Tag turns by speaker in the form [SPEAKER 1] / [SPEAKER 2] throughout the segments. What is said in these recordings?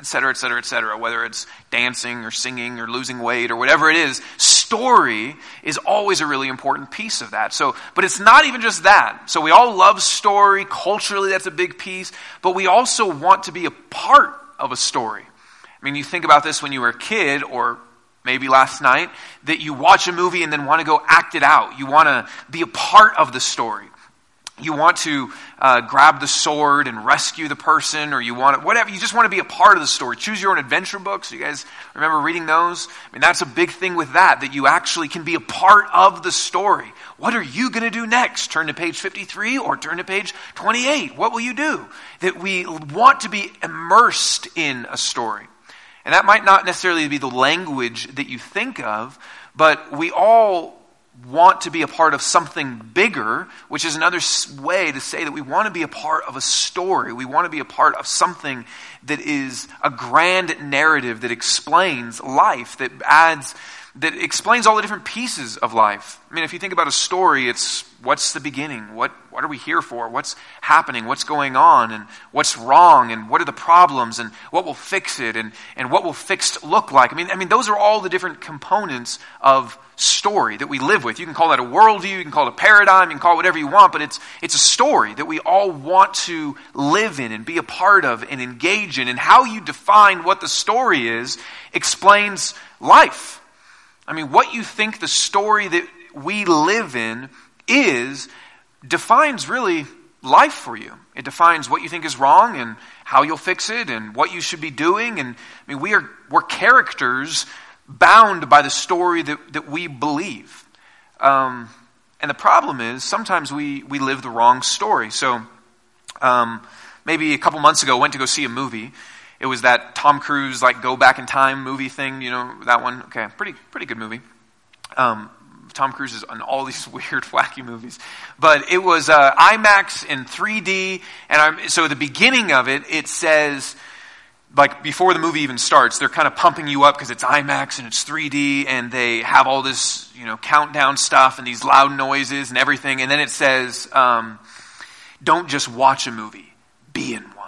[SPEAKER 1] et cetera, et cetera, et cetera, whether it's dancing or singing or losing weight or whatever it is, story is always a really important piece of that. So, but it's not even just that. So we all love story. Culturally, that's a big piece. But we also want to be a part of a story. I mean, you think about this when you were a kid or maybe last night, that you watch a movie and then want to go act it out. You want to be a part of the story you want to uh, grab the sword and rescue the person, or you want to, whatever. You just want to be a part of the story. Choose your own adventure books. You guys remember reading those? I mean, that's a big thing with that, that you actually can be a part of the story. What are you going to do next? Turn to page 53 or turn to page 28. What will you do? That we want to be immersed in a story. And that might not necessarily be the language that you think of, but we all want to be a part of something bigger, which is another way to say that we want to be a part of a story. We want to be a part of something that is a grand narrative that explains life, that adds that explains all the different pieces of life. I mean, if you think about a story, it's what's the beginning? What, what are we here for? What's happening? What's going on? And what's wrong? And what are the problems? And what will fix it? And, and what will fixed look like? I mean, I mean, those are all the different components of story that we live with. You can call that a worldview, you can call it a paradigm, you can call it whatever you want, but it's, it's a story that we all want to live in and be a part of and engage in. And how you define what the story is explains life. I mean, what you think the story that we live in is defines really life for you. It defines what you think is wrong and how you'll fix it and what you should be doing. And I mean, we are, we're characters bound by the story that, that we believe. Um, and the problem is sometimes we, we live the wrong story. So um, maybe a couple months ago, I went to go see a movie it was that Tom Cruise like go back in time movie thing. You know that one? Okay, pretty pretty good movie. Um, Tom Cruise is on all these weird, wacky movies. But it was uh, IMAX in 3D, and I'm, so the beginning of it, it says, like before the movie even starts, they're kind of pumping you up because it's IMAX and it's 3D, and they have all this, you know, countdown stuff and these loud noises and everything, and then it says, um, "Don't just watch a movie, be in one."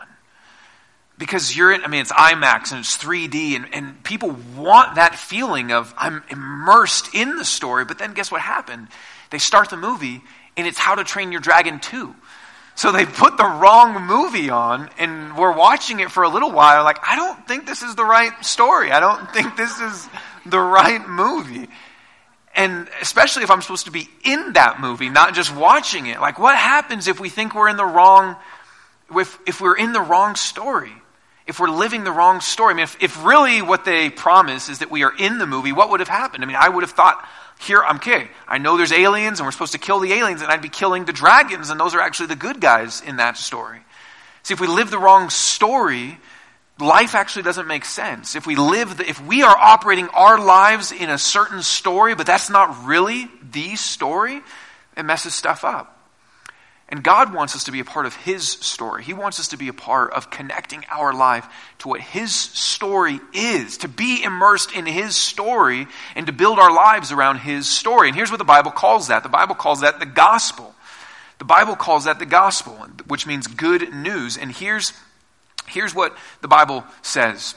[SPEAKER 1] Because you're in, I mean, it's IMAX and it's 3D, and, and people want that feeling of I'm immersed in the story. But then guess what happened? They start the movie, and it's How to Train Your Dragon 2. So they put the wrong movie on, and we're watching it for a little while. Like, I don't think this is the right story. I don't think this is the right movie. And especially if I'm supposed to be in that movie, not just watching it. Like, what happens if we think we're in the wrong, if, if we're in the wrong story? If we're living the wrong story. I mean, if, if really what they promise is that we are in the movie, what would have happened? I mean, I would have thought, here, I'm okay. I know there's aliens and we're supposed to kill the aliens and I'd be killing the dragons and those are actually the good guys in that story. See, if we live the wrong story, life actually doesn't make sense. If we live, the, if we are operating our lives in a certain story, but that's not really the story, it messes stuff up. And God wants us to be a part of His story. He wants us to be a part of connecting our life to what His story is, to be immersed in His story and to build our lives around His story. And here's what the Bible calls that the Bible calls that the gospel. The Bible calls that the gospel, which means good news. And here's, here's what the Bible says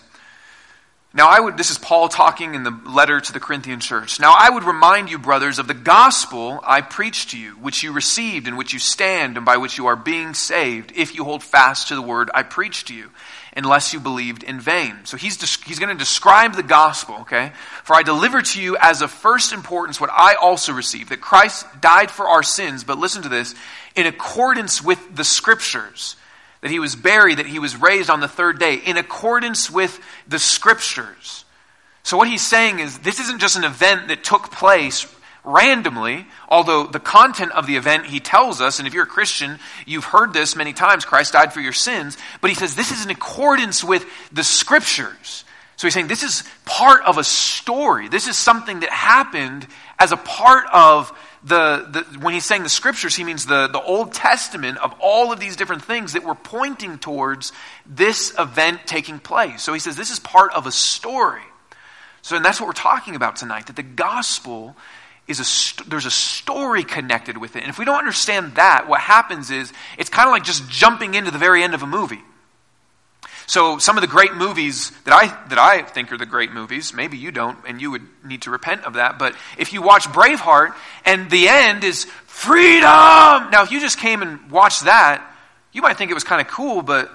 [SPEAKER 1] now, I would, this is Paul talking in the letter to the Corinthian church. Now, I would remind you, brothers, of the gospel I preached to you, which you received, in which you stand, and by which you are being saved, if you hold fast to the word I preached to you, unless you believed in vain. So he's, he's going to describe the gospel, okay? For I delivered to you as of first importance what I also received, that Christ died for our sins, but listen to this, in accordance with the scriptures that he was buried, that he was raised on the third day in accordance with the scriptures. So, what he's saying is this isn't just an event that took place randomly, although the content of the event he tells us, and if you're a Christian, you've heard this many times Christ died for your sins, but he says this is in accordance with the scriptures. So he's saying this is part of a story. This is something that happened as a part of the, the, when he's saying the scriptures, he means the, the Old Testament of all of these different things that were pointing towards this event taking place. So he says this is part of a story. So, and that's what we're talking about tonight, that the gospel is a, there's a story connected with it. And if we don't understand that, what happens is it's kind of like just jumping into the very end of a movie. So some of the great movies that I that I think are the great movies, maybe you don't, and you would need to repent of that. But if you watch Braveheart and the end is freedom, now if you just came and watched that, you might think it was kind of cool, but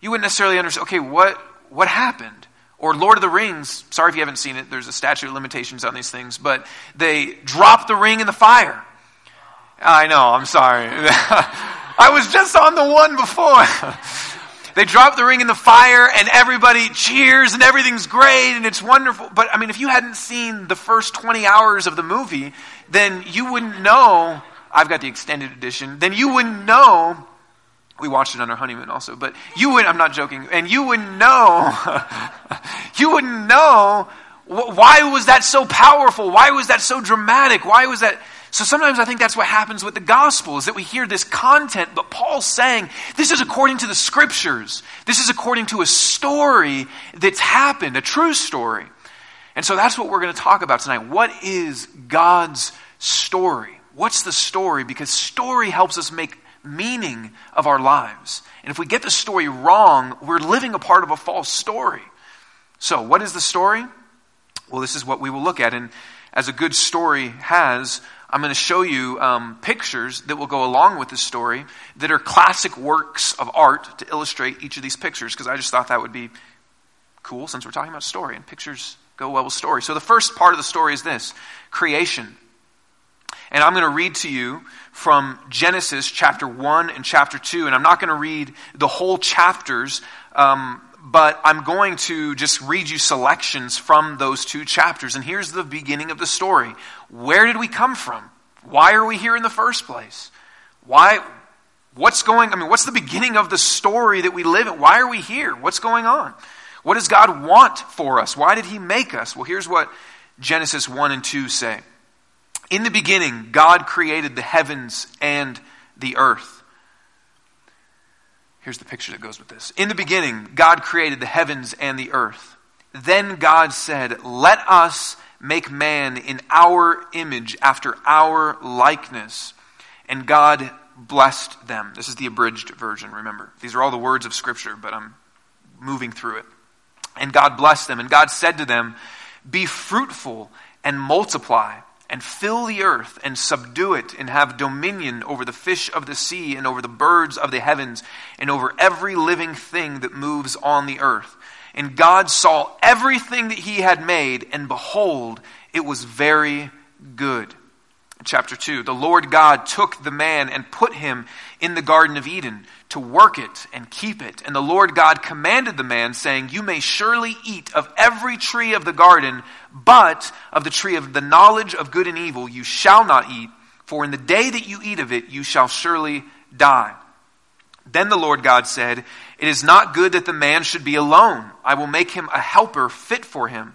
[SPEAKER 1] you wouldn't necessarily understand. Okay, what what happened? Or Lord of the Rings. Sorry if you haven't seen it. There's a statute of limitations on these things, but they drop the ring in the fire. I know. I'm sorry. I was just on the one before. They drop the ring in the fire and everybody cheers and everything's great and it's wonderful. But I mean, if you hadn't seen the first 20 hours of the movie, then you wouldn't know. I've got the extended edition. Then you wouldn't know. We watched it on our honeymoon also, but you would, I'm not joking, and you wouldn't know, you wouldn't know why was that so powerful? Why was that so dramatic? Why was that so sometimes I think that's what happens with the gospel is that we hear this content, but Paul's saying this is according to the scriptures. This is according to a story that's happened, a true story. And so that's what we're going to talk about tonight. What is God's story? What's the story? Because story helps us make meaning of our lives. And if we get the story wrong, we're living a part of a false story. So, what is the story? Well, this is what we will look at. And as a good story has, I'm going to show you um, pictures that will go along with this story that are classic works of art to illustrate each of these pictures because I just thought that would be cool since we're talking about story and pictures go well with story. So the first part of the story is this creation. And I'm going to read to you from Genesis chapter 1 and chapter 2. And I'm not going to read the whole chapters. Um, but I'm going to just read you selections from those two chapters. And here's the beginning of the story. Where did we come from? Why are we here in the first place? Why, what's going, I mean, what's the beginning of the story that we live in? Why are we here? What's going on? What does God want for us? Why did He make us? Well, here's what Genesis 1 and 2 say. In the beginning, God created the heavens and the earth. Here's the picture that goes with this. In the beginning, God created the heavens and the earth. Then God said, Let us make man in our image, after our likeness. And God blessed them. This is the abridged version, remember. These are all the words of Scripture, but I'm moving through it. And God blessed them. And God said to them, Be fruitful and multiply and fill the earth and subdue it and have dominion over the fish of the sea and over the birds of the heavens and over every living thing that moves on the earth. And God saw everything that he had made, and behold, it was very good. Chapter 2 The Lord God took the man and put him in the Garden of Eden to work it and keep it. And the Lord God commanded the man, saying, You may surely eat of every tree of the garden, but of the tree of the knowledge of good and evil you shall not eat, for in the day that you eat of it you shall surely die. Then the Lord God said, It is not good that the man should be alone. I will make him a helper fit for him.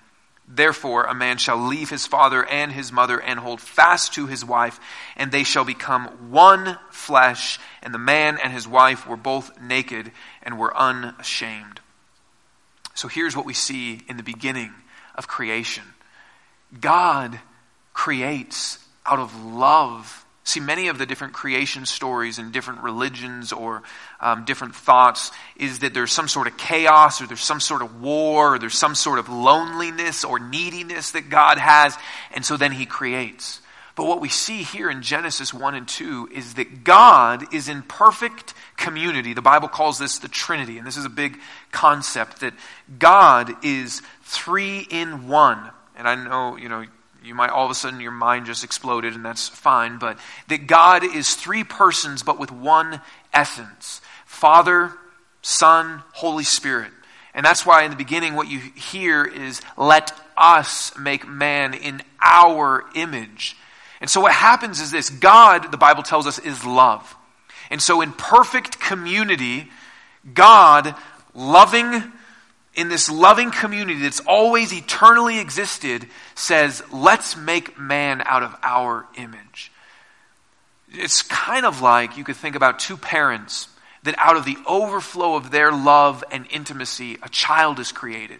[SPEAKER 1] Therefore, a man shall leave his father and his mother and hold fast to his wife, and they shall become one flesh. And the man and his wife were both naked and were unashamed. So here's what we see in the beginning of creation God creates out of love. See, many of the different creation stories in different religions or um, different thoughts is that there's some sort of chaos or there's some sort of war or there's some sort of loneliness or neediness that God has, and so then He creates. But what we see here in Genesis 1 and 2 is that God is in perfect community. The Bible calls this the Trinity, and this is a big concept that God is three in one. And I know, you know, you might all of a sudden your mind just exploded, and that's fine, but that God is three persons but with one essence Father, Son, Holy Spirit. And that's why in the beginning, what you hear is, let us make man in our image. And so what happens is this God, the Bible tells us, is love. And so in perfect community, God, loving, in this loving community that's always eternally existed, says, let's make man out of our image. It's kind of like you could think about two parents that out of the overflow of their love and intimacy, a child is created.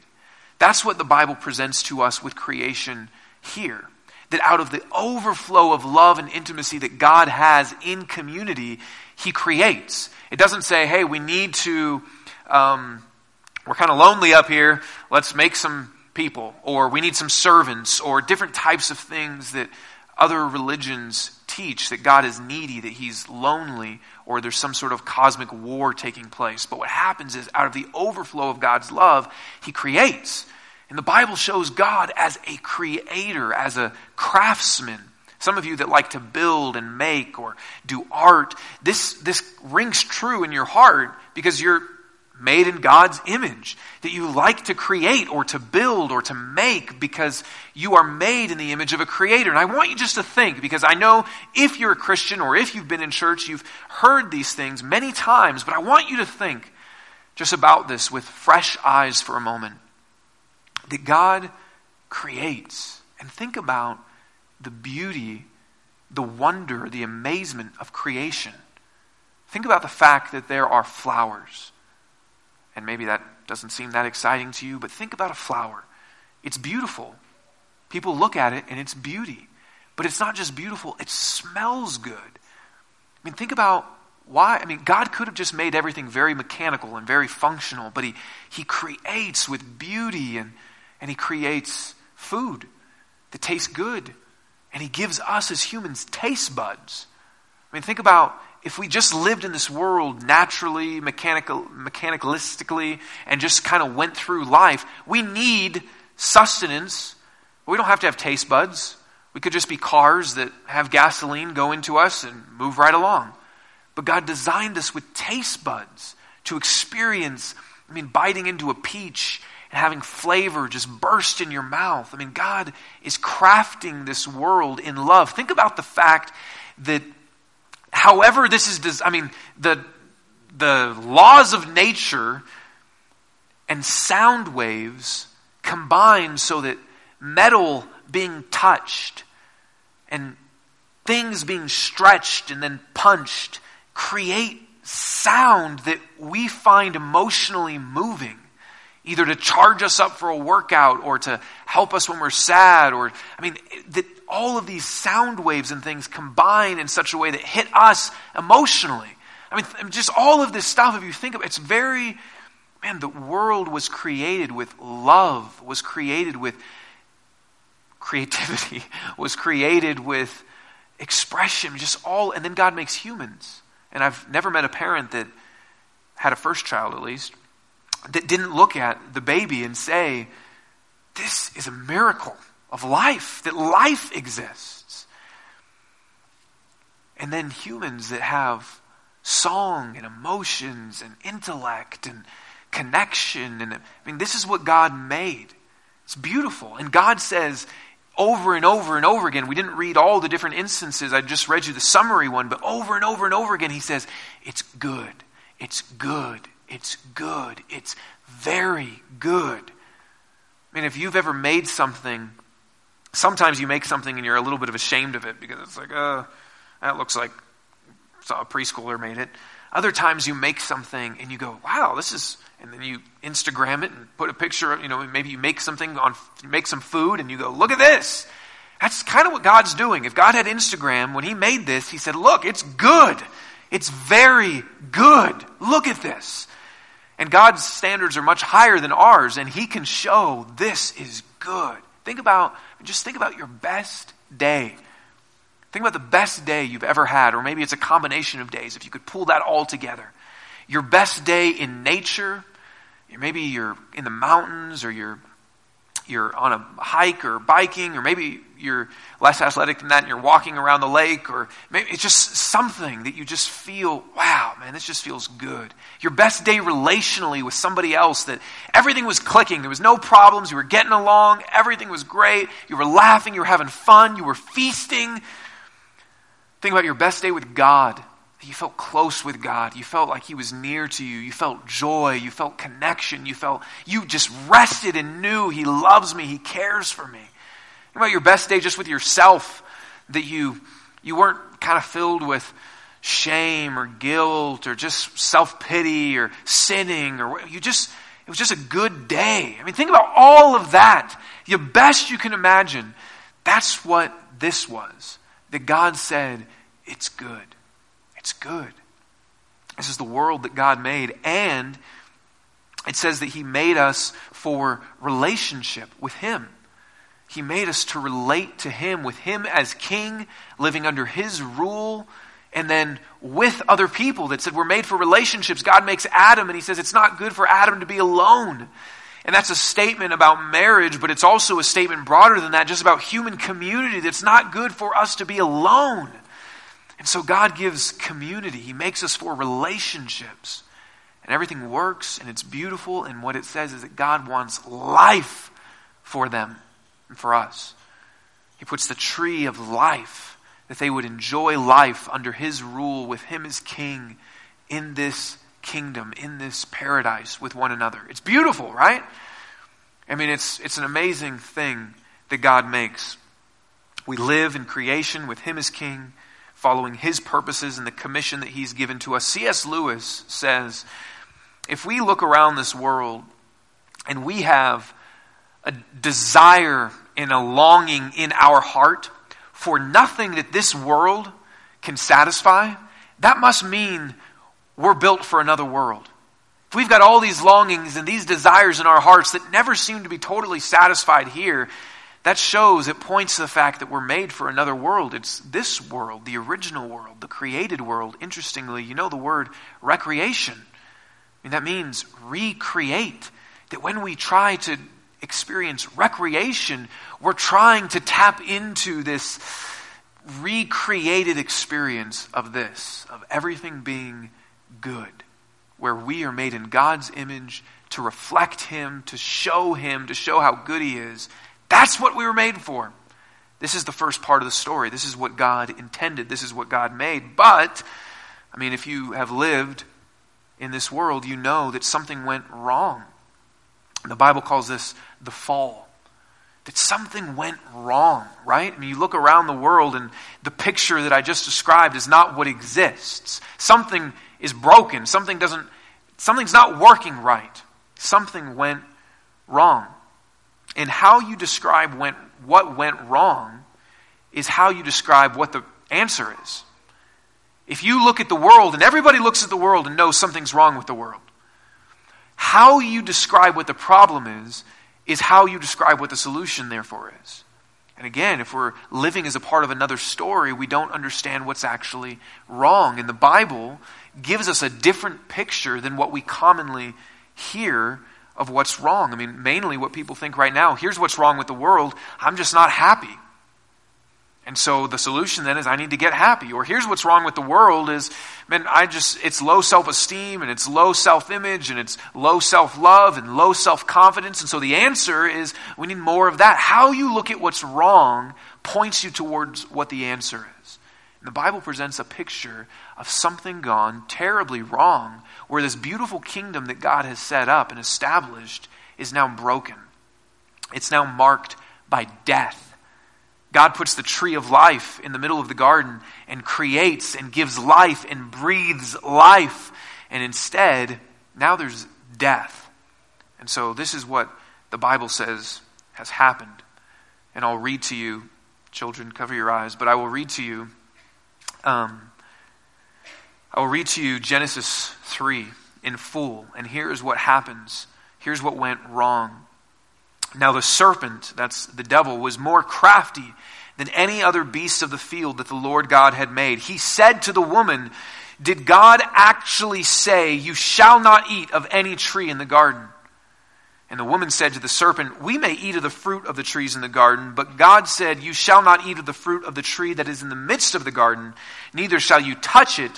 [SPEAKER 1] That's what the Bible presents to us with creation here. That out of the overflow of love and intimacy that God has in community, He creates. It doesn't say, hey, we need to, um, we're kind of lonely up here, let's make some people, or we need some servants, or different types of things that other religions teach that God is needy, that he's lonely, or there's some sort of cosmic war taking place. But what happens is, out of the overflow of God's love, he creates. And the Bible shows God as a creator, as a craftsman. Some of you that like to build and make or do art, this, this rings true in your heart because you're made in God's image, that you like to create or to build or to make because you are made in the image of a creator. And I want you just to think, because I know if you're a Christian or if you've been in church, you've heard these things many times, but I want you to think just about this with fresh eyes for a moment. That God creates. And think about the beauty, the wonder, the amazement of creation. Think about the fact that there are flowers and maybe that doesn't seem that exciting to you, but think about a flower. It's beautiful. People look at it and it's beauty. But it's not just beautiful, it smells good. I mean, think about why. I mean, God could have just made everything very mechanical and very functional, but He, he creates with beauty and, and He creates food that tastes good. And He gives us as humans taste buds. I mean, think about if we just lived in this world naturally, mechanical, mechanicalistically, and just kind of went through life, we need sustenance. we don't have to have taste buds. We could just be cars that have gasoline go into us and move right along. But God designed us with taste buds to experience, I mean, biting into a peach and having flavor just burst in your mouth. I mean, God is crafting this world in love. Think about the fact that however this is, I mean, the, the laws of nature and sound waves combine so that metal being touched and things being stretched and then punched create sound that we find emotionally moving. Either to charge us up for a workout or to help us when we're sad or i mean that all of these sound waves and things combine in such a way that hit us emotionally. I mean just all of this stuff if you think of it it's very man the world was created with love was created with creativity was created with expression just all and then god makes humans. And i've never met a parent that had a first child at least that didn't look at the baby and say, This is a miracle of life, that life exists. And then humans that have song and emotions and intellect and connection. And I mean, this is what God made. It's beautiful. And God says over and over and over again, we didn't read all the different instances, I just read you the summary one, but over and over and over again, He says, It's good. It's good. It's good. It's very good. I mean, if you've ever made something, sometimes you make something and you're a little bit of ashamed of it because it's like, uh, that looks like a preschooler made it. Other times you make something and you go, wow, this is, and then you Instagram it and put a picture of, you know, maybe you make something on, make some food and you go, look at this. That's kind of what God's doing. If God had Instagram, when He made this, He said, look, it's good. It's very good. Look at this. And God's standards are much higher than ours, and He can show this is good. Think about, just think about your best day. Think about the best day you've ever had, or maybe it's a combination of days, if you could pull that all together. Your best day in nature, maybe you're in the mountains, or you're you're on a hike or biking, or maybe you're less athletic than that and you're walking around the lake, or maybe it's just something that you just feel, wow, man, this just feels good. Your best day relationally with somebody else that everything was clicking, there was no problems, you were getting along, everything was great, you were laughing, you were having fun, you were feasting. Think about your best day with God you felt close with God. You felt like He was near to you. You felt joy. You felt connection. You felt, you just rested and knew He loves me. He cares for me. Think about your best day just with yourself that you, you weren't kind of filled with shame or guilt or just self pity or sinning or you just, it was just a good day. I mean, think about all of that. The best you can imagine. That's what this was. That God said, it's good. It's good. This is the world that God made. And it says that He made us for relationship with Him. He made us to relate to Him, with Him as King, living under His rule, and then with other people that said we're made for relationships. God makes Adam, and He says it's not good for Adam to be alone. And that's a statement about marriage, but it's also a statement broader than that, just about human community. That's not good for us to be alone. And so God gives community. He makes us for relationships. And everything works and it's beautiful. And what it says is that God wants life for them and for us. He puts the tree of life that they would enjoy life under His rule with Him as King in this kingdom, in this paradise with one another. It's beautiful, right? I mean, it's, it's an amazing thing that God makes. We live in creation with Him as King following his purposes and the commission that he's given to us. C.S. Lewis says if we look around this world and we have a desire and a longing in our heart for nothing that this world can satisfy, that must mean we're built for another world. If we've got all these longings and these desires in our hearts that never seem to be totally satisfied here, that shows, it points to the fact that we're made for another world. It's this world, the original world, the created world. Interestingly, you know the word recreation. I mean, that means recreate. That when we try to experience recreation, we're trying to tap into this recreated experience of this, of everything being good, where we are made in God's image to reflect Him, to show Him, to show how good He is, that's what we were made for. This is the first part of the story. This is what God intended. This is what God made. But, I mean, if you have lived in this world, you know that something went wrong. The Bible calls this the fall. That something went wrong, right? I mean, you look around the world and the picture that I just described is not what exists. Something is broken. Something doesn't, something's not working right. Something went wrong. And how you describe went, what went wrong is how you describe what the answer is. If you look at the world, and everybody looks at the world and knows something's wrong with the world, how you describe what the problem is, is how you describe what the solution, therefore, is. And again, if we're living as a part of another story, we don't understand what's actually wrong. And the Bible gives us a different picture than what we commonly hear of what's wrong. I mean, mainly what people think right now here's what's wrong with the world. I'm just not happy. And so the solution then is I need to get happy. Or here's what's wrong with the world is, man, I just, it's low self esteem and it's low self image and it's low self love and low self confidence. And so the answer is we need more of that. How you look at what's wrong points you towards what the answer is. And the Bible presents a picture of something gone terribly wrong where this beautiful kingdom that God has set up and established is now broken. It's now marked by death. God puts the tree of life in the middle of the garden and creates and gives life and breathes life. And instead, now there's death. And so, this is what the Bible says has happened. And I'll read to you, children, cover your eyes, but I will read to you um, I will read to you Genesis 3 in full, and here is what happens. Here's what went wrong. Now, the serpent, that's the devil, was more crafty than any other beast of the field that the Lord God had made. He said to the woman, Did God actually say, You shall not eat of any tree in the garden? And the woman said to the serpent, We may eat of the fruit of the trees in the garden, but God said, You shall not eat of the fruit of the tree that is in the midst of the garden, neither shall you touch it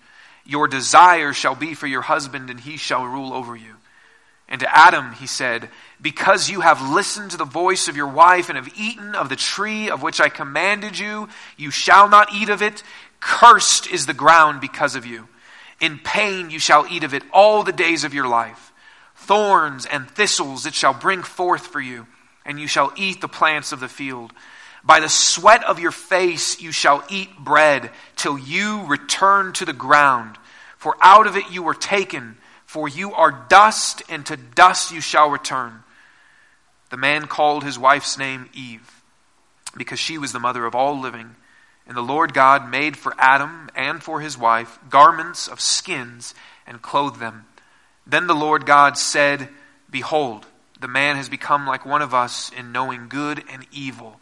[SPEAKER 1] Your desire shall be for your husband, and he shall rule over you. And to Adam he said, Because you have listened to the voice of your wife and have eaten of the tree of which I commanded you, you shall not eat of it. Cursed is the ground because of you. In pain you shall eat of it all the days of your life. Thorns and thistles it shall bring forth for you, and you shall eat the plants of the field. By the sweat of your face you shall eat bread till you return to the ground, for out of it you were taken for you are dust, and to dust you shall return. The man called his wife's name Eve, because she was the mother of all living. And the Lord God made for Adam and for his wife garments of skins and clothed them. Then the Lord God said, Behold, the man has become like one of us in knowing good and evil.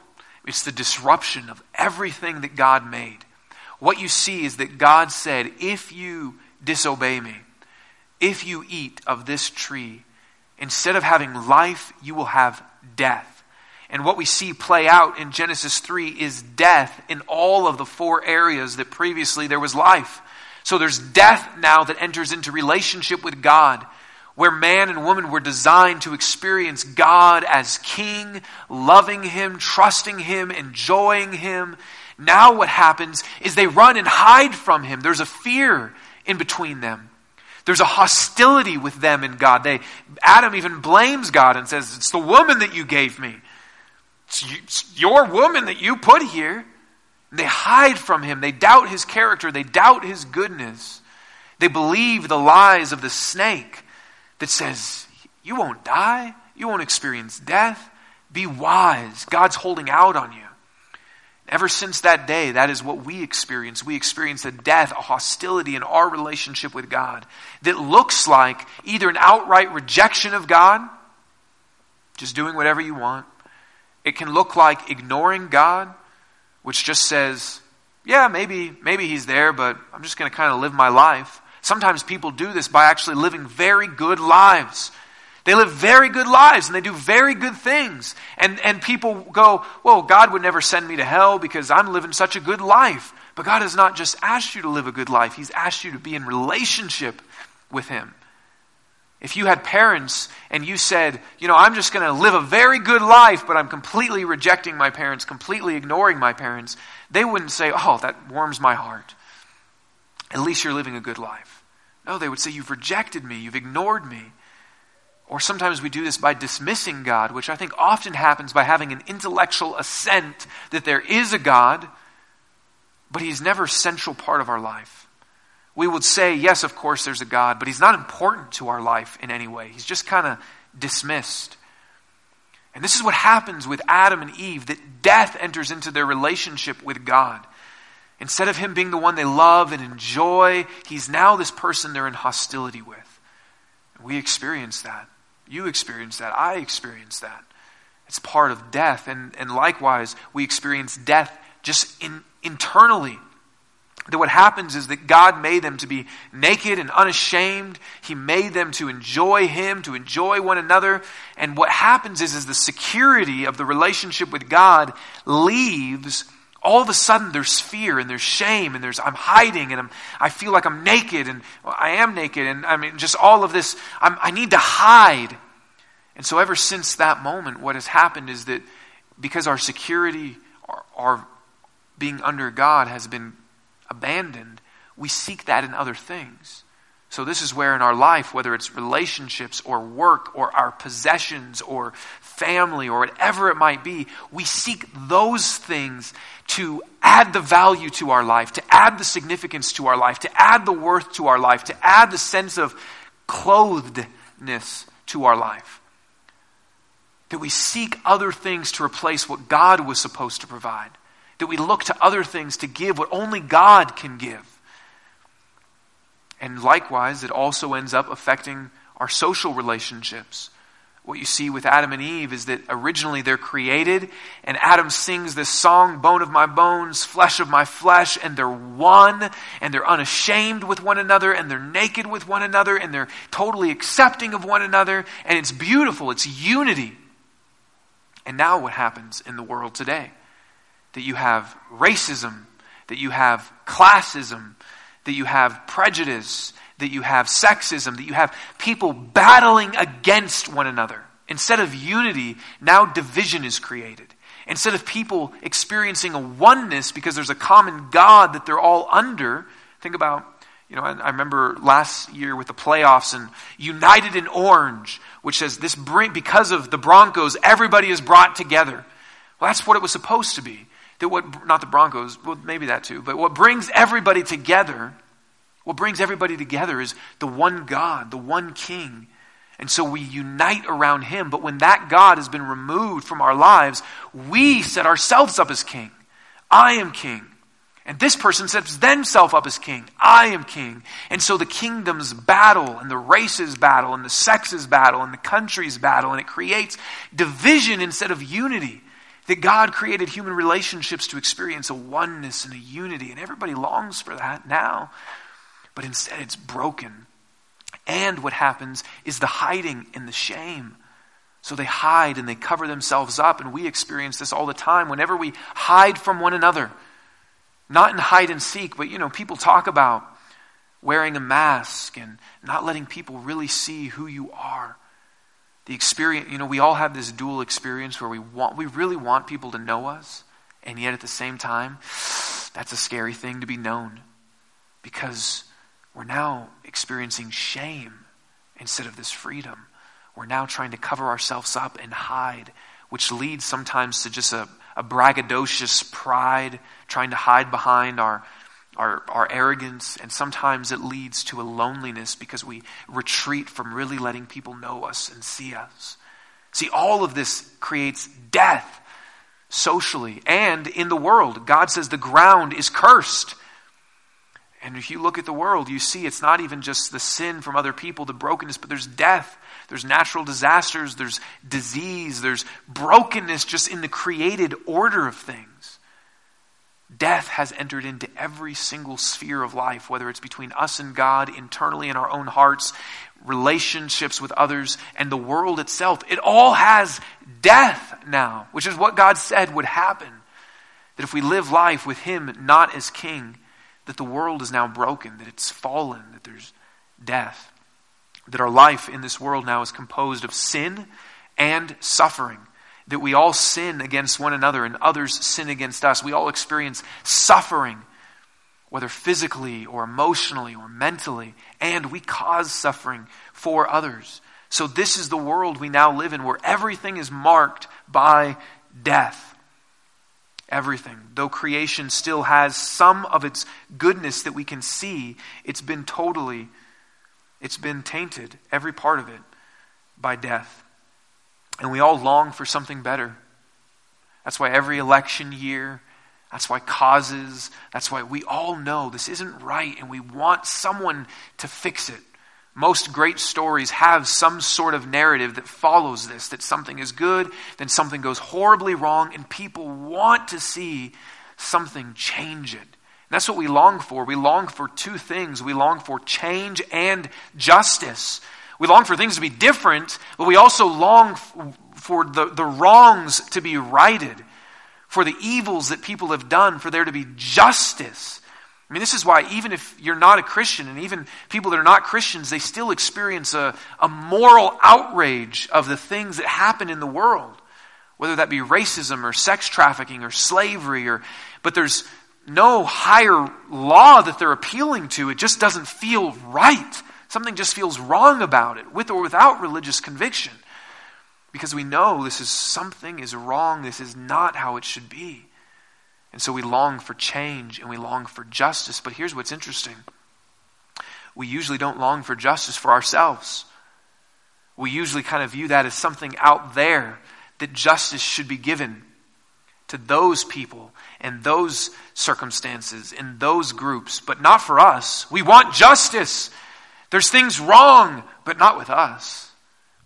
[SPEAKER 1] It's the disruption of everything that God made. What you see is that God said, If you disobey me, if you eat of this tree, instead of having life, you will have death. And what we see play out in Genesis 3 is death in all of the four areas that previously there was life. So there's death now that enters into relationship with God, where man and woman were designed to experience God as king, loving him, trusting him, enjoying him. Now what happens is they run and hide from him. There's a fear in between them. There's a hostility with them and God. They, Adam even blames God and says, It's the woman that you gave me. It's, you, it's your woman that you put here. And they hide from him. They doubt his character. They doubt his goodness. They believe the lies of the snake that says, You won't die. You won't experience death. Be wise. God's holding out on you. Ever since that day, that is what we experience. We experience a death, a hostility in our relationship with God that looks like either an outright rejection of God, just doing whatever you want. It can look like ignoring God, which just says, yeah, maybe, maybe he's there, but I'm just going to kind of live my life. Sometimes people do this by actually living very good lives they live very good lives and they do very good things. And, and people go, well, God would never send me to hell because I'm living such a good life. But God has not just asked you to live a good life, He's asked you to be in relationship with Him. If you had parents and you said, you know, I'm just going to live a very good life, but I'm completely rejecting my parents, completely ignoring my parents, they wouldn't say, oh, that warms my heart. At least you're living a good life. No, they would say, You've rejected me, you've ignored me. Or sometimes we do this by dismissing God, which I think often happens by having an intellectual assent that there is a God, but He's never a central part of our life. We would say, Yes, of course, there's a God, but He's not important to our life in any way. He's just kind of dismissed. And this is what happens with Adam and Eve that death enters into their relationship with God. Instead of him being the one they love and enjoy, he's now this person they're in hostility with. we experience that. You experience that. I experience that. It's part of death. And, and likewise, we experience death just in, internally that what happens is that God made them to be naked and unashamed. He made them to enjoy Him, to enjoy one another. And what happens is, is the security of the relationship with God leaves. All of a sudden, there's fear and there's shame and there's I'm hiding and I'm, I feel like I'm naked and well, I am naked and I mean just all of this. I'm, I need to hide. And so, ever since that moment, what has happened is that because our security, our, our being under God, has been abandoned, we seek that in other things. So, this is where in our life, whether it's relationships or work or our possessions or family or whatever it might be, we seek those things to add the value to our life, to add the significance to our life, to add the worth to our life, to add the sense of clothedness to our life. That we seek other things to replace what God was supposed to provide that we look to other things to give what only God can give. And likewise, it also ends up affecting our social relationships. What you see with Adam and Eve is that originally they're created, and Adam sings this song, Bone of my bones, flesh of my flesh, and they're one, and they're unashamed with one another, and they're naked with one another, and they're totally accepting of one another, and it's beautiful, it's unity. And now what happens in the world today? that you have racism, that you have classism, that you have prejudice, that you have sexism, that you have people battling against one another. Instead of unity, now division is created. Instead of people experiencing a oneness because there's a common God that they're all under, think about, you know, I, I remember last year with the playoffs and United in Orange, which says this bring, because of the Broncos, everybody is brought together. Well, that's what it was supposed to be that what, not the Broncos, well, maybe that too, but what brings everybody together, what brings everybody together is the one God, the one King. And so we unite around Him. But when that God has been removed from our lives, we set ourselves up as King. I am King. And this person sets themselves up as king. I am king. And so the kingdoms battle, and the races battle, and the sexes battle, and the countries battle, and it creates division instead of unity. That God created human relationships to experience a oneness and a unity, and everybody longs for that now. But instead, it's broken. And what happens is the hiding and the shame. So they hide and they cover themselves up, and we experience this all the time whenever we hide from one another. Not in hide and seek, but you know, people talk about wearing a mask and not letting people really see who you are the experience, you know, we all have this dual experience where we want, we really want people to know us, and yet at the same time, that's a scary thing to be known because we're now experiencing shame instead of this freedom. We're now trying to cover ourselves up and hide, which leads sometimes to just a, a braggadocious pride, trying to hide behind our our, our arrogance, and sometimes it leads to a loneliness because we retreat from really letting people know us and see us. See, all of this creates death socially and in the world. God says the ground is cursed. And if you look at the world, you see it's not even just the sin from other people, the brokenness, but there's death, there's natural disasters, there's disease, there's brokenness just in the created order of things. Death has entered into every single sphere of life, whether it's between us and God, internally in our own hearts, relationships with others, and the world itself. It all has death now, which is what God said would happen. That if we live life with Him not as King, that the world is now broken, that it's fallen, that there's death. That our life in this world now is composed of sin and suffering that we all sin against one another and others sin against us. We all experience suffering. whether physically or emotionally or mentally, and we cause suffering for others. So, this is the world we now live in where everything is marked by death. Everything. Though creation still has some of its goodness that we can see, it's been totally, it's been tainted, every part of it, by death. And we all long for something better. That's why every election year, that's why causes, that's why we all know this isn't right and we want someone to fix it. Most great stories have some sort of narrative that follows this that something is good, then something goes horribly wrong, and people want to see something change it. And that's what we long for. We long for two things we long for change and justice. We long for things to be different, but we also long for the, the wrongs to be righted, for the evils that people have done, for there to be justice. I mean, this is why even if you're not a Christian, and even people that are not Christians, they still experience a, a moral outrage of the things that happen in the world, whether that be racism or sex trafficking or slavery, or but there's no higher law that they're appealing to. It just doesn't feel right. Something just feels wrong about it, with or without religious conviction. Because we know this is something is wrong, this is not how it should be. And so we long for change and we long for justice. But here's what's interesting we usually don't long for justice for ourselves. We usually kind of view that as something out there that justice should be given to those people and those circumstances and those groups, but not for us. We want justice. There's things wrong, but not with us.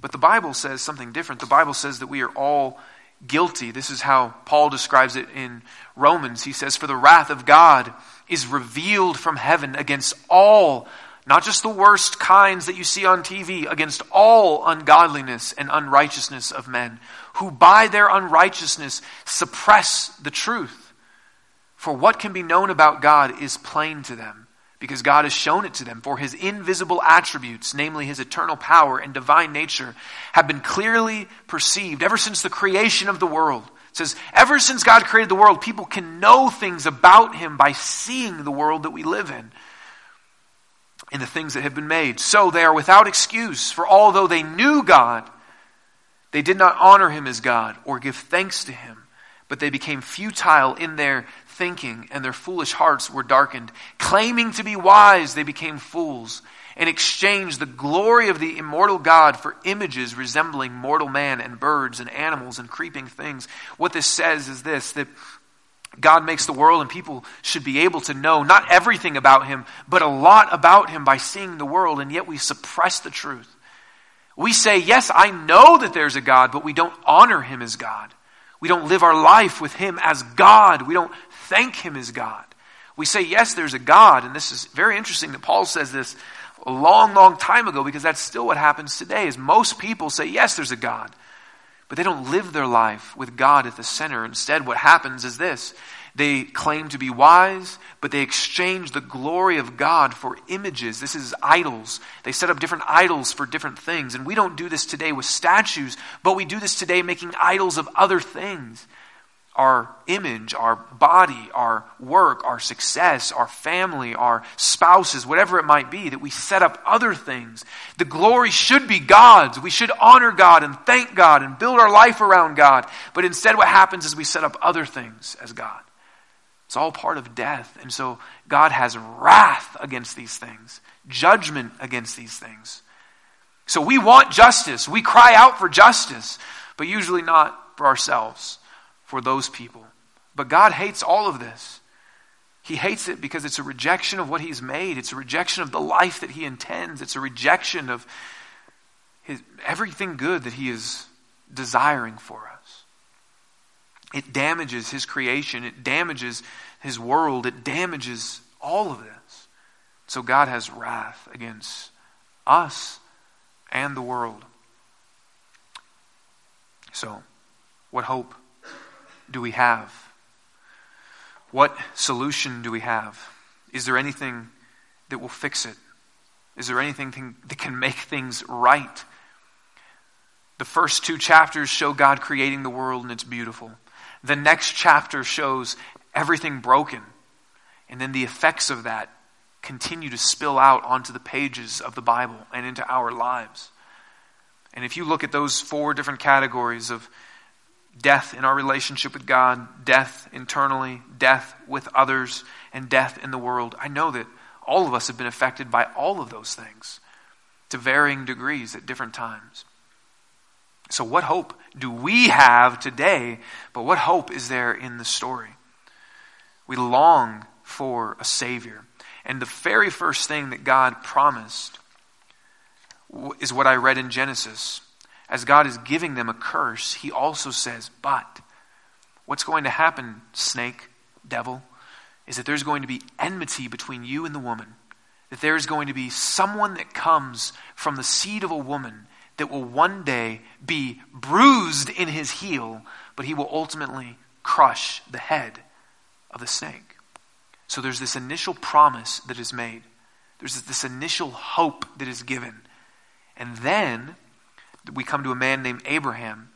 [SPEAKER 1] But the Bible says something different. The Bible says that we are all guilty. This is how Paul describes it in Romans. He says, For the wrath of God is revealed from heaven against all, not just the worst kinds that you see on TV, against all ungodliness and unrighteousness of men, who by their unrighteousness suppress the truth. For what can be known about God is plain to them because God has shown it to them. For his invisible attributes, namely his eternal power and divine nature, have been clearly perceived ever since the creation of the world. It says, ever since God created the world, people can know things about him by seeing the world that we live in and the things that have been made. So they are without excuse, for although they knew God, they did not honor him as God or give thanks to him, but they became futile in their thinking, and their foolish hearts were darkened. Claiming to be wise, they became fools and exchanged the glory of the immortal God for images resembling mortal man and birds and animals and creeping things. What this says is this that God makes the world and people should be able to know not everything about Him, but a lot about Him by seeing the world, and yet we suppress the truth. We say, Yes, I know that there's a God, but we don't honor Him as God. We don't live our life with Him as God. We don't thank Him as God. We say, yes, there's a God, and this is very interesting that Paul says this a long, long time ago because that's still what happens today is most people say, yes, there's a God, but they don't live their life with God at the center. Instead, what happens is this. They claim to be wise, but they exchange the glory of God for images. This is idols. They set up different idols for different things. And we don't do this today with statues, but we do this today making idols of other things our image, our body, our work, our success, our family, our spouses, whatever it might be, that we set up other things. The glory should be God's. We should honor God and thank God and build our life around God. But instead, what happens is we set up other things as God. It's all part of death. And so God has wrath against these things, judgment against these things. So we want justice. We cry out for justice, but usually not for ourselves for those people. But God hates all of this. He hates it because it's a rejection of what He's made. It's a rejection of the life that He intends. It's a rejection of his, everything good that He is desiring for us. It damages His creation, it damages His world, it damages all of this. So God has wrath against us and the world. So, what hope? Do we have? What solution do we have? Is there anything that will fix it? Is there anything that can make things right? The first two chapters show God creating the world and it's beautiful. The next chapter shows everything broken. And then the effects of that continue to spill out onto the pages of the Bible and into our lives. And if you look at those four different categories of death in our relationship with God, death internally, death with others, and death in the world, I know that all of us have been affected by all of those things to varying degrees at different times. So, what hope do we have today? But what hope is there in the story? We long for a Savior. And the very first thing that God promised is what I read in Genesis. As God is giving them a curse, He also says, But what's going to happen, snake, devil, is that there's going to be enmity between you and the woman. That there's going to be someone that comes from the seed of a woman that will one day be bruised in his heel, but he will ultimately crush the head of the snake. So there's this initial promise that is made. There's this initial hope that is given. And then we come to a man named Abraham.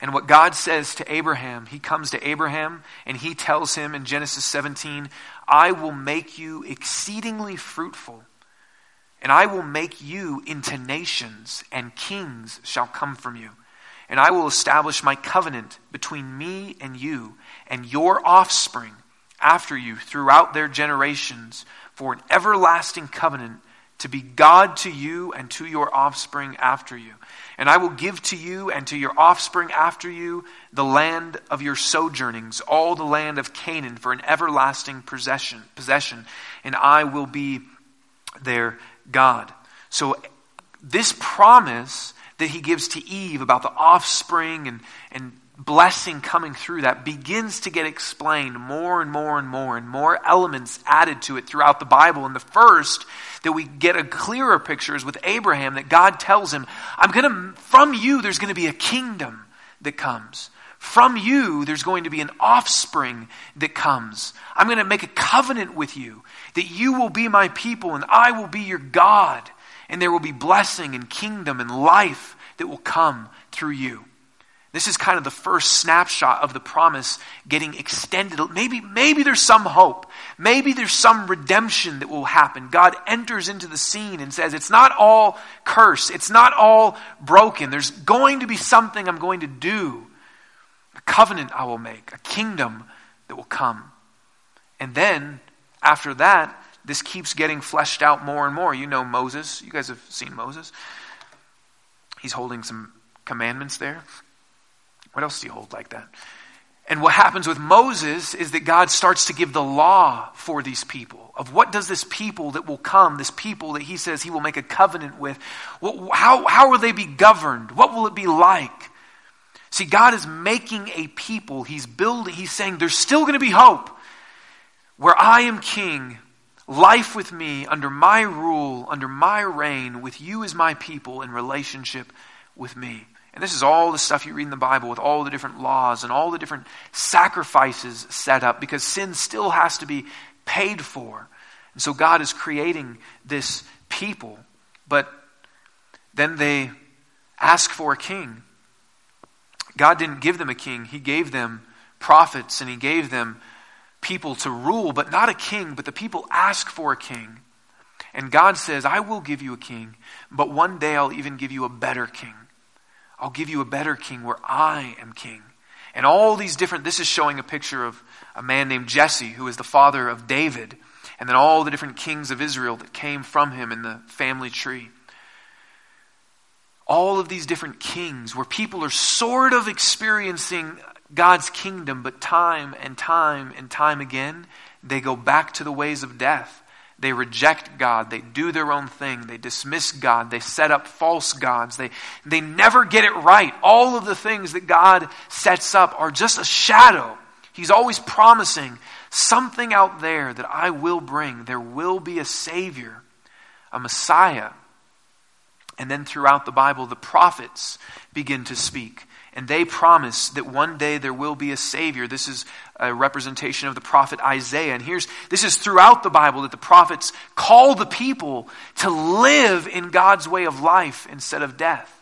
[SPEAKER 1] And what God says to Abraham, he comes to Abraham and he tells him in Genesis 17, I will make you exceedingly fruitful, and I will make you into nations, and kings shall come from you. And I will establish my covenant between me and you and your offspring after you throughout their generations for an everlasting covenant to be God to you and to your offspring after you. And I will give to you and to your offspring after you the land of your sojournings, all the land of Canaan for an everlasting possession, possession, and I will be their God. So this promise that he gives to Eve about the offspring and, and blessing coming through that begins to get explained more and more and more, and more elements added to it throughout the Bible. And the first that we get a clearer picture is with Abraham that God tells him, I'm going to, from you, there's going to be a kingdom that comes. From you, there's going to be an offspring that comes. I'm going to make a covenant with you that you will be my people and I will be your God. And there will be blessing and kingdom and life that will come through you. This is kind of the first snapshot of the promise getting extended. Maybe, maybe there's some hope. Maybe there's some redemption that will happen. God enters into the scene and says, It's not all curse. It's not all broken. There's going to be something I'm going to do. A covenant I will make, a kingdom that will come. And then, after that, this keeps getting fleshed out more and more. You know Moses. You guys have seen Moses. He's holding some commandments there. What else do you hold like that? And what happens with Moses is that God starts to give the law for these people of what does this people that will come, this people that he says he will make a covenant with, how, how will they be governed? What will it be like? See, God is making a people. He's building, he's saying there's still going to be hope where I am king, life with me, under my rule, under my reign, with you as my people in relationship with me. And this is all the stuff you read in the Bible with all the different laws and all the different sacrifices set up because sin still has to be paid for. And so God is creating this people. But then they ask for a king. God didn't give them a king, He gave them prophets and He gave them people to rule, but not a king. But the people ask for a king. And God says, I will give you a king, but one day I'll even give you a better king. I'll give you a better king where I am king. And all these different, this is showing a picture of a man named Jesse, who is the father of David, and then all the different kings of Israel that came from him in the family tree. All of these different kings where people are sort of experiencing God's kingdom, but time and time and time again, they go back to the ways of death. They reject God. They do their own thing. They dismiss God. They set up false gods. They, they never get it right. All of the things that God sets up are just a shadow. He's always promising something out there that I will bring. There will be a Savior, a Messiah. And then throughout the Bible, the prophets begin to speak and they promise that one day there will be a Savior. This is a representation of the prophet Isaiah. And here's, this is throughout the Bible that the prophets call the people to live in God's way of life instead of death.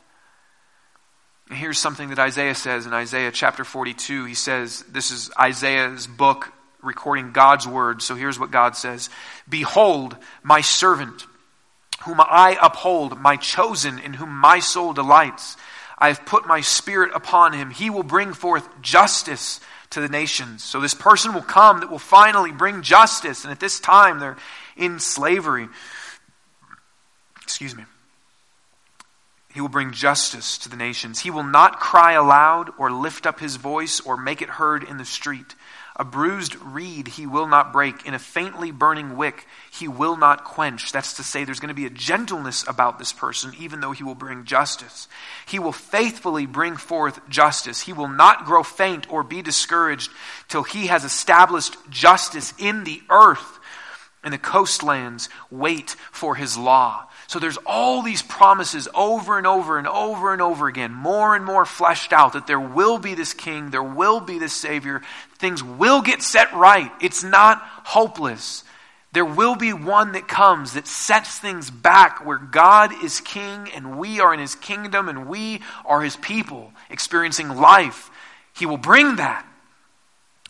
[SPEAKER 1] And here's something that Isaiah says in Isaiah chapter 42. He says, this is Isaiah's book recording God's word. So here's what God says Behold, my servant, whom I uphold, my chosen, in whom my soul delights. I have put my spirit upon him. He will bring forth justice to the nations. So this person will come that will finally bring justice. And at this time, they're in slavery. Excuse me. He will bring justice to the nations. He will not cry aloud or lift up his voice or make it heard in the street. A bruised reed he will not break. In a faintly burning wick he will not quench. That's to say, there's going to be a gentleness about this person, even though he will bring justice. He will faithfully bring forth justice. He will not grow faint or be discouraged till he has established justice in the earth. And the coastlands wait for his law. So there's all these promises over and over and over and over again, more and more fleshed out that there will be this king, there will be this savior, things will get set right. It's not hopeless. There will be one that comes that sets things back where God is king and we are in his kingdom and we are his people experiencing life. He will bring that.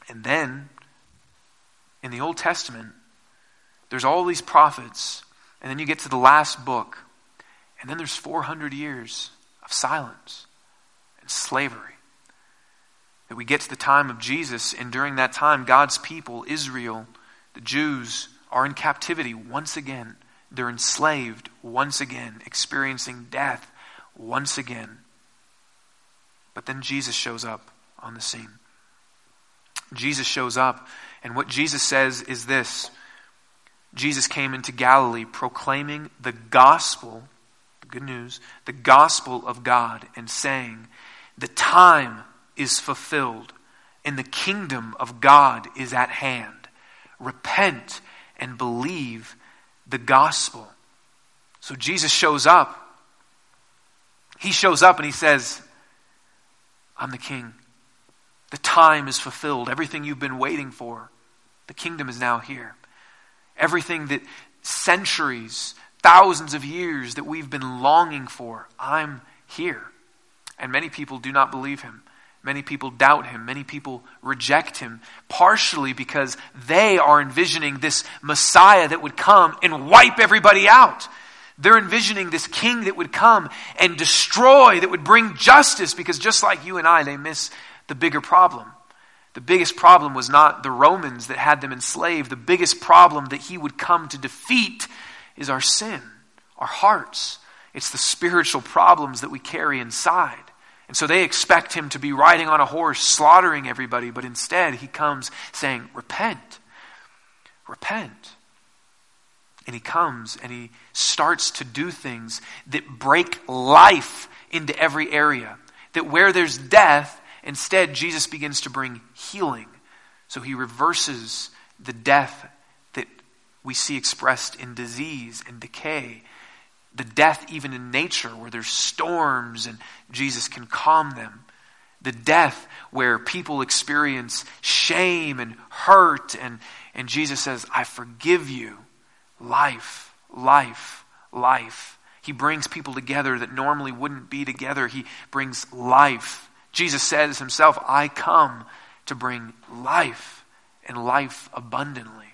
[SPEAKER 1] And then, in the Old Testament, there's all these prophets and then you get to the last book, and then there's 400 years of silence and slavery. That we get to the time of Jesus, and during that time, God's people, Israel, the Jews, are in captivity once again. They're enslaved once again, experiencing death once again. But then Jesus shows up on the scene. Jesus shows up, and what Jesus says is this Jesus came into Galilee proclaiming the gospel, the good news, the gospel of God, and saying, The time is fulfilled, and the kingdom of God is at hand. Repent and believe the gospel. So Jesus shows up. He shows up and he says, I'm the king. The time is fulfilled. Everything you've been waiting for, the kingdom is now here. Everything that centuries, thousands of years that we've been longing for, I'm here. And many people do not believe him. Many people doubt him. Many people reject him, partially because they are envisioning this Messiah that would come and wipe everybody out. They're envisioning this king that would come and destroy, that would bring justice, because just like you and I, they miss the bigger problem. The biggest problem was not the Romans that had them enslaved. The biggest problem that he would come to defeat is our sin, our hearts. It's the spiritual problems that we carry inside. And so they expect him to be riding on a horse, slaughtering everybody, but instead he comes saying, Repent. Repent. And he comes and he starts to do things that break life into every area. That where there's death, Instead, Jesus begins to bring healing. So he reverses the death that we see expressed in disease and decay, the death even in nature where there's storms and Jesus can calm them, the death where people experience shame and hurt, and, and Jesus says, I forgive you. Life, life, life. He brings people together that normally wouldn't be together. He brings life. Jesus says himself, I come to bring life and life abundantly.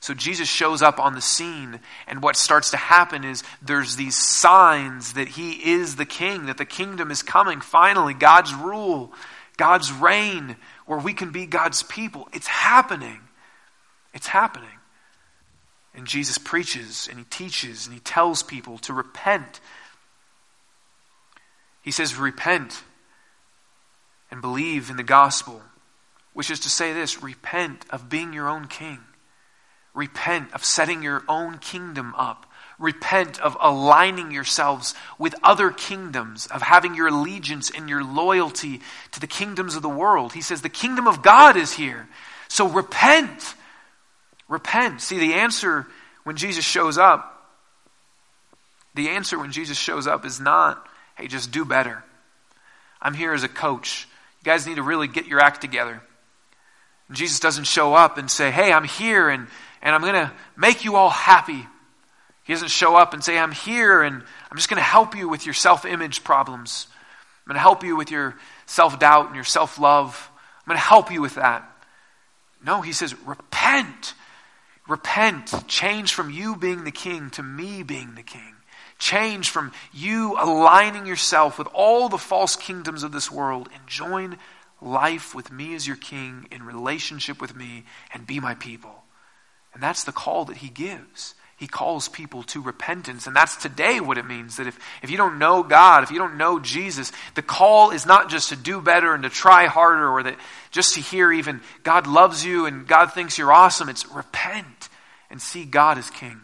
[SPEAKER 1] So Jesus shows up on the scene, and what starts to happen is there's these signs that he is the king, that the kingdom is coming. Finally, God's rule, God's reign, where we can be God's people. It's happening. It's happening. And Jesus preaches and he teaches and he tells people to repent. He says, Repent and believe in the gospel, which is to say this repent of being your own king, repent of setting your own kingdom up. Repent of aligning yourselves with other kingdoms, of having your allegiance and your loyalty to the kingdoms of the world. He says, The kingdom of God is here. So repent. Repent. See, the answer when Jesus shows up, the answer when Jesus shows up is not, hey, just do better. I'm here as a coach. You guys need to really get your act together. Jesus doesn't show up and say, Hey, I'm here and, and I'm going to make you all happy. He doesn't show up and say, I'm here and I'm just going to help you with your self image problems. I'm going to help you with your self doubt and your self love. I'm going to help you with that. No, he says, repent. Repent. Change from you being the king to me being the king. Change from you aligning yourself with all the false kingdoms of this world and join life with me as your king in relationship with me and be my people. And that's the call that he gives. He calls people to repentance. And that's today what it means that if, if you don't know God, if you don't know Jesus, the call is not just to do better and to try harder or that just to hear even God loves you and God thinks you're awesome. It's repent and see God as King.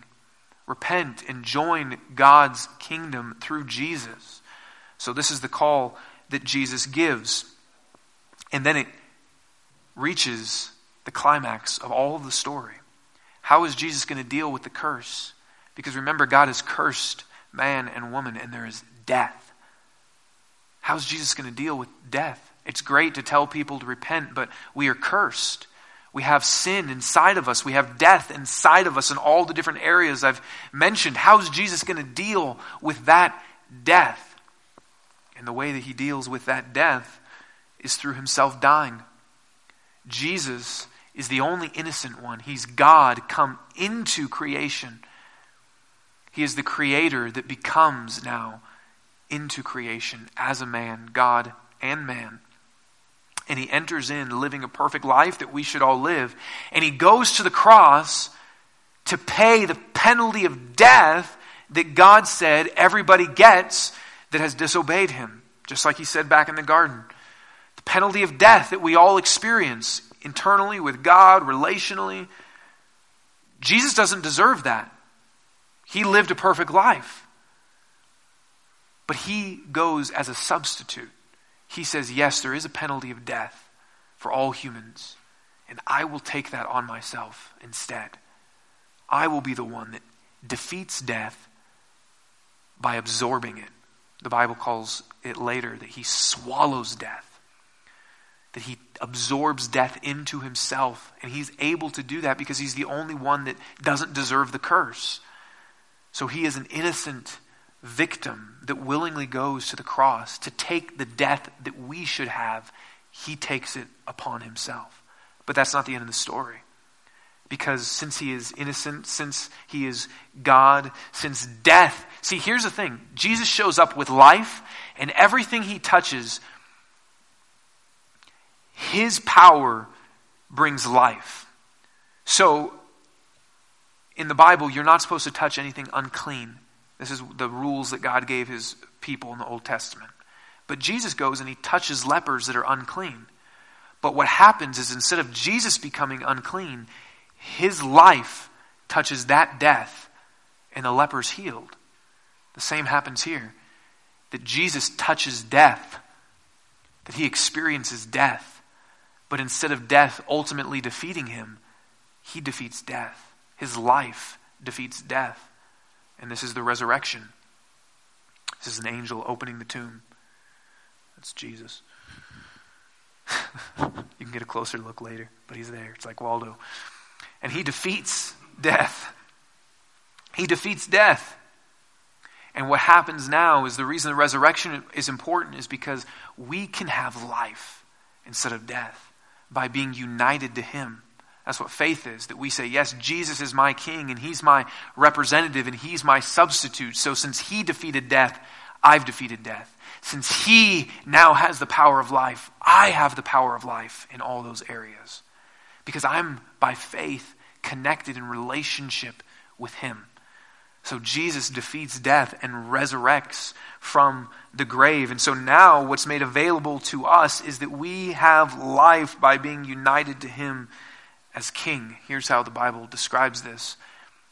[SPEAKER 1] Repent and join God's kingdom through Jesus. So, this is the call that Jesus gives. And then it reaches the climax of all of the story. How is Jesus going to deal with the curse? Because remember, God has cursed man and woman, and there is death. How is Jesus going to deal with death? It's great to tell people to repent, but we are cursed. We have sin inside of us. We have death inside of us in all the different areas I've mentioned. How is Jesus going to deal with that death? And the way that he deals with that death is through himself dying. Jesus is the only innocent one. He's God come into creation. He is the creator that becomes now into creation as a man, God and man. And he enters in living a perfect life that we should all live. And he goes to the cross to pay the penalty of death that God said everybody gets that has disobeyed him. Just like he said back in the garden. The penalty of death that we all experience internally with God, relationally. Jesus doesn't deserve that. He lived a perfect life. But he goes as a substitute. He says, Yes, there is a penalty of death for all humans, and I will take that on myself instead. I will be the one that defeats death by absorbing it. The Bible calls it later that he swallows death that he absorbs death into himself. And he's able to do that because he's the only one that doesn't deserve the curse. So he is an innocent victim that willingly goes to the cross to take the death that we should have. He takes it upon himself. But that's not the end of the story. Because since he is innocent, since he is God, since death. See, here's the thing Jesus shows up with life, and everything he touches his power brings life. So, in the Bible, you're not supposed to touch anything unclean. This is the rules that God gave his people in the Old Testament. But Jesus goes and he touches lepers that are unclean. But what happens is instead of Jesus becoming unclean, his life touches that death and the leper's healed. The same happens here. That Jesus touches death, that he experiences death but instead of death ultimately defeating him, he defeats death. His life defeats death. And this is the resurrection. This is an angel opening the tomb. That's Jesus. you can get a closer look later, but he's there. It's like Waldo. And he defeats death. He defeats death. And what happens now is the reason the resurrection is important is because we can have life instead of death by being united to Him. That's what faith is. That we say, yes, Jesus is my king and he's my representative and he's my substitute. So since he defeated death, I've defeated death. Since he now has the power of life, I have the power of life in all those areas. Because I'm, by faith, connected in relationship with him. So Jesus defeats death and resurrects from the grave. And so now what's made available to us is that we have life by being united to him as king. Here's how the Bible describes this.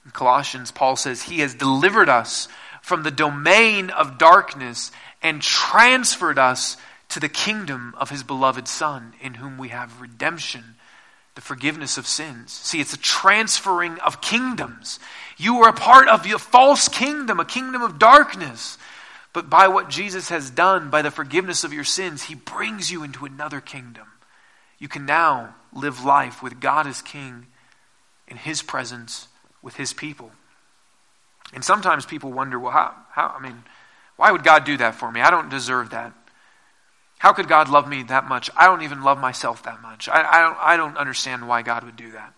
[SPEAKER 1] In Colossians, Paul says, He has delivered us from the domain of darkness and transferred us to the kingdom of his beloved Son, in whom we have redemption the forgiveness of sins. See, it's a transferring of kingdoms. You were a part of a false kingdom, a kingdom of darkness. But by what Jesus has done, by the forgiveness of your sins, he brings you into another kingdom. You can now live life with God as king in his presence with his people. And sometimes people wonder, well, how, how, I mean, why would God do that for me? I don't deserve that. How could God love me that much? I don't even love myself that much. I, I, don't, I don't understand why God would do that.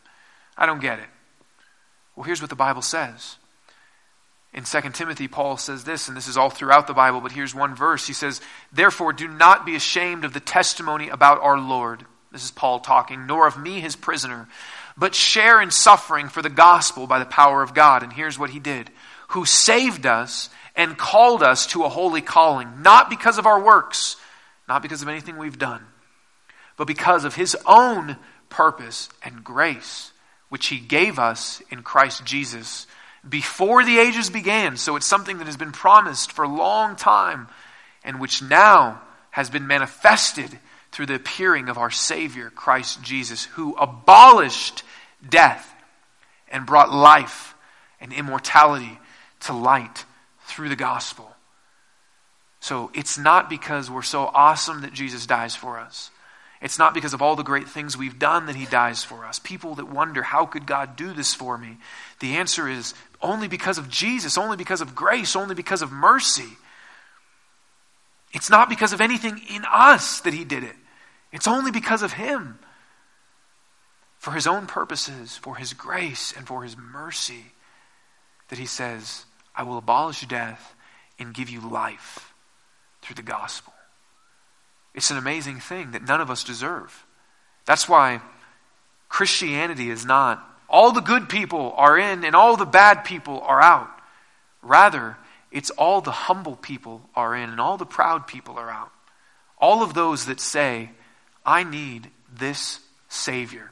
[SPEAKER 1] I don't get it. Well, here's what the Bible says. In 2 Timothy, Paul says this, and this is all throughout the Bible, but here's one verse. He says, Therefore, do not be ashamed of the testimony about our Lord. This is Paul talking, nor of me, his prisoner, but share in suffering for the gospel by the power of God. And here's what he did who saved us and called us to a holy calling, not because of our works, not because of anything we've done, but because of his own purpose and grace, which he gave us in Christ Jesus before the ages began. So it's something that has been promised for a long time and which now has been manifested through the appearing of our Savior, Christ Jesus, who abolished death and brought life and immortality to light through the gospel. So it's not because we're so awesome that Jesus dies for us. It's not because of all the great things we've done that he dies for us. People that wonder, how could God do this for me? The answer is only because of Jesus, only because of grace, only because of mercy. It's not because of anything in us that he did it. It's only because of him. For his own purposes, for his grace, and for his mercy, that he says, I will abolish death and give you life through the gospel. It's an amazing thing that none of us deserve. That's why Christianity is not all the good people are in and all the bad people are out. Rather, it's all the humble people are in and all the proud people are out. All of those that say, I need this Savior.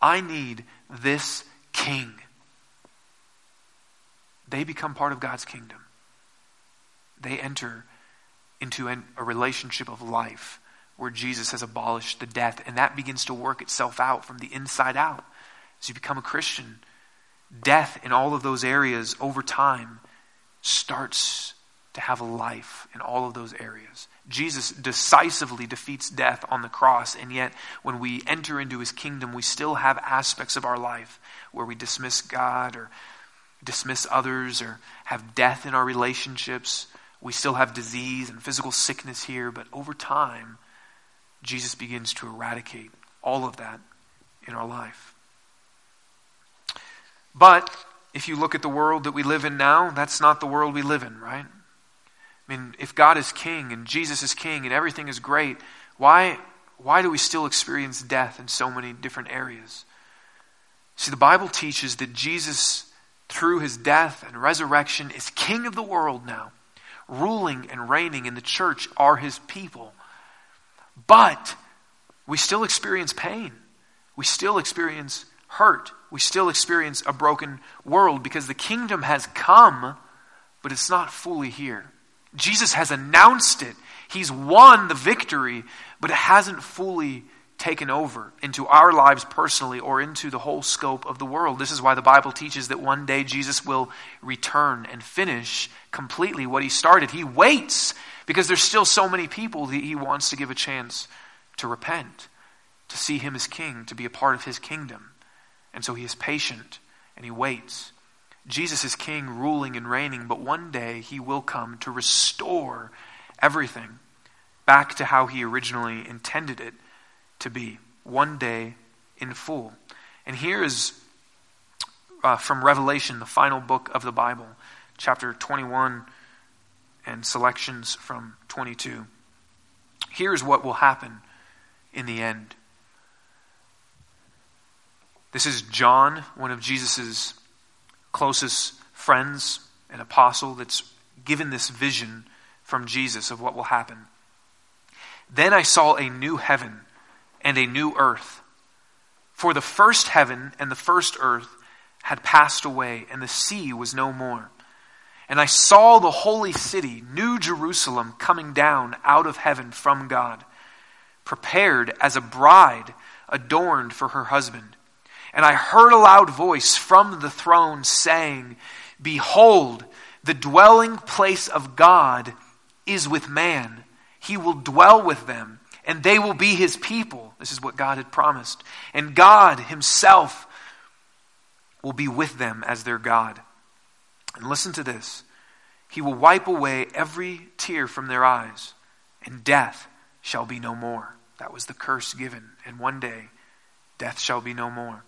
[SPEAKER 1] I need this King. They become part of God's kingdom. They enter into an, a relationship of life where Jesus has abolished the death, and that begins to work itself out from the inside out. As you become a Christian, death in all of those areas over time starts to have life in all of those areas. Jesus decisively defeats death on the cross, and yet when we enter into his kingdom, we still have aspects of our life where we dismiss God or dismiss others or have death in our relationships we still have disease and physical sickness here, but over time, Jesus begins to eradicate all of that in our life. But if you look at the world that we live in now, that's not the world we live in, right? Mean, if God is king and Jesus is king and everything is great, why, why do we still experience death in so many different areas? See, the Bible teaches that Jesus, through his death and resurrection, is king of the world now ruling and reigning in the church are his people. But we still experience pain. We still experience hurt. We still experience a broken world because the kingdom has come, but it's not fully here. Jesus has announced it. He's won the victory, but it hasn't fully taken over into our lives personally or into the whole scope of the world. This is why the Bible teaches that one day Jesus will return and finish completely what he started. He waits because there's still so many people that he wants to give a chance to repent, to see him as king, to be a part of his kingdom. And so he is patient and he waits. Jesus is king, ruling and reigning, but one day he will come to restore everything back to how he originally intended it to be one day in full. And here is uh, from Revelation, the final book of the Bible, chapter 21 and selections from 22. Here's what will happen in the end. This is John, one of Jesus' closest friends, an apostle that's given this vision from Jesus of what will happen. Then I saw a new heaven and a new earth. For the first heaven and the first earth had passed away, and the sea was no more. And I saw the holy city, New Jerusalem, coming down out of heaven from God, prepared as a bride adorned for her husband. And I heard a loud voice from the throne saying, Behold, the dwelling place of God is with man. He will dwell with them and they will be his people. This is what God had promised. And God himself will be with them as their God. And listen to this He will wipe away every tear from their eyes, and death, shall be no more. That was the curse given. And one day, death shall be no more.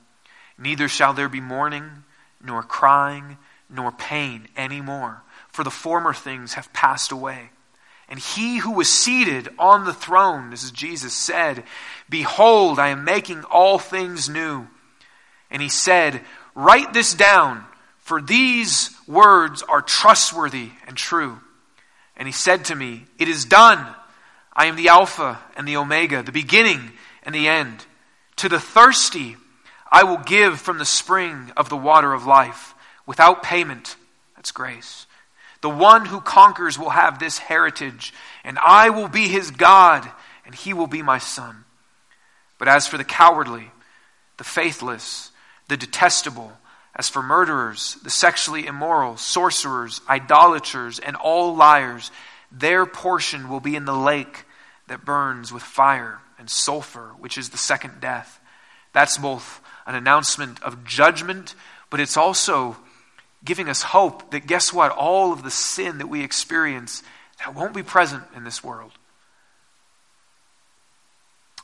[SPEAKER 1] Neither shall there be mourning, nor crying, nor pain any more, for the former things have passed away. And he who was seated on the throne, this is Jesus, said, Behold, I am making all things new. And he said, Write this down, for these words are trustworthy and true. And he said to me, It is done. I am the Alpha and the Omega, the beginning and the end. To the thirsty, I will give from the spring of the water of life without payment. That's grace. The one who conquers will have this heritage, and I will be his God, and he will be my son. But as for the cowardly, the faithless, the detestable, as for murderers, the sexually immoral, sorcerers, idolaters, and all liars, their portion will be in the lake that burns with fire and sulfur, which is the second death. That's both an announcement of judgment, but it's also giving us hope that guess what? All of the sin that we experience that won't be present in this world.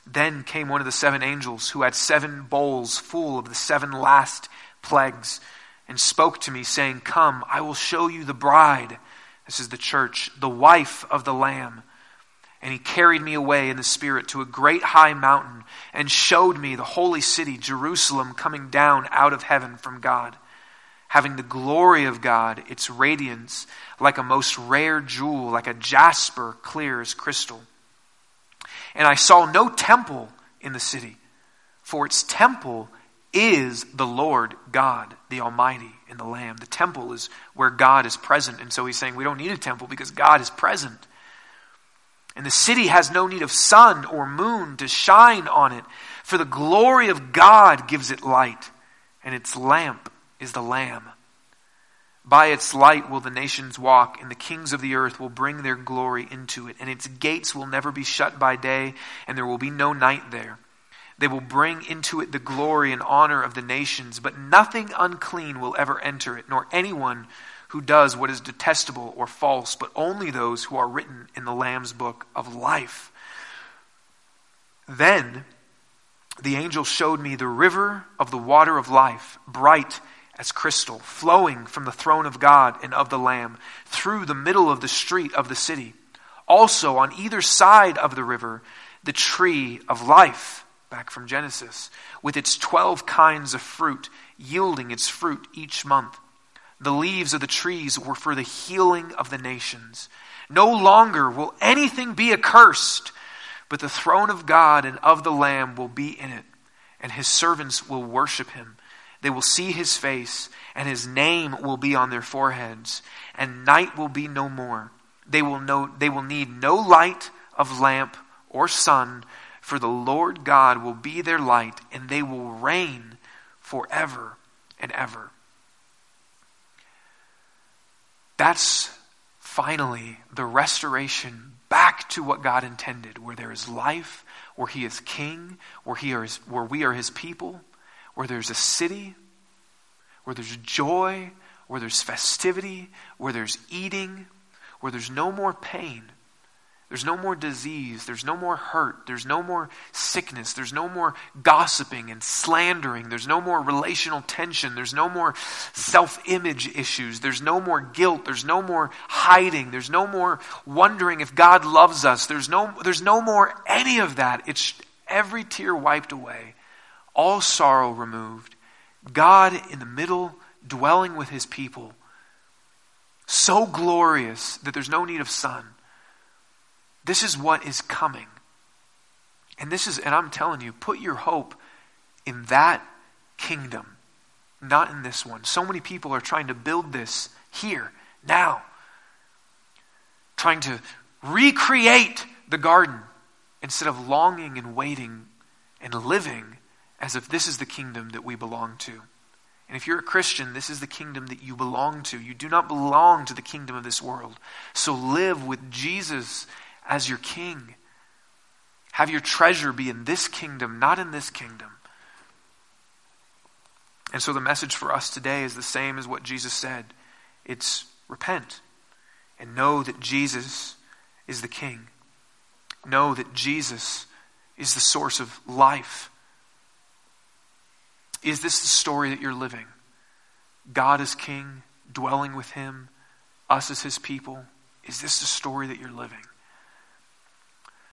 [SPEAKER 1] Then came one of the seven angels who had seven bowls full of the seven last plagues and spoke to me, saying, Come, I will show you the bride. This is the church, the wife of the Lamb. And he carried me away in the Spirit to a great high mountain and showed me the holy city, Jerusalem, coming down out of heaven from God, having the glory of God, its radiance like a most rare jewel, like a jasper, clear as crystal. And I saw no temple in the city, for its temple is the Lord God, the Almighty, and the Lamb. The temple is where God is present. And so he's saying we don't need a temple because God is present. And the city has no need of sun or moon to shine on it, for the glory of God gives it light, and its lamp is the Lamb. By its light will the nations walk, and the kings of the earth will bring their glory into it, and its gates will never be shut by day, and there will be no night there. They will bring into it the glory and honor of the nations, but nothing unclean will ever enter it, nor anyone who does what is detestable or false, but only those who are written in the Lamb's book of life. Then the angel showed me the river of the water of life, bright as crystal, flowing from the throne of God and of the Lamb through the middle of the street of the city. Also, on either side of the river, the tree of life, back from Genesis, with its twelve kinds of fruit, yielding its fruit each month. The leaves of the trees were for the healing of the nations. No longer will anything be accursed, but the throne of God and of the Lamb will be in it, and his servants will worship him. They will see his face, and his name will be on their foreheads, and night will be no more. They will, know, they will need no light of lamp or sun, for the Lord God will be their light, and they will reign forever and ever. That's finally the restoration back to what God intended, where there is life, where He is King, where, he is, where we are His people, where there's a city, where there's joy, where there's festivity, where there's eating, where there's no more pain, there's no more disease. There's no more hurt. There's no more sickness. There's no more gossiping and slandering. There's no more relational tension. There's no more self image issues. There's no more guilt. There's no more hiding. There's no more wondering if God loves us. There's no, there's no more any of that. It's every tear wiped away, all sorrow removed. God in the middle, dwelling with his people. So glorious that there's no need of sun this is what is coming. And this is, and I'm telling you, put your hope in that kingdom, not in this one. So many people are trying to build this here, now, trying to recreate the garden instead of longing and waiting and living as if this is the kingdom that we belong to. And if you're a Christian, this is the kingdom that you belong to. You do not belong to the kingdom of this world. So live with Jesus as your king. Have your treasure be in this kingdom, not in this kingdom. And so the message for us today is the same as what Jesus said it's repent and know that Jesus is the king. know that Jesus is the source of life. Is this the story that you're living? God is king, dwelling with him, us as his people. Is this the story that you're living?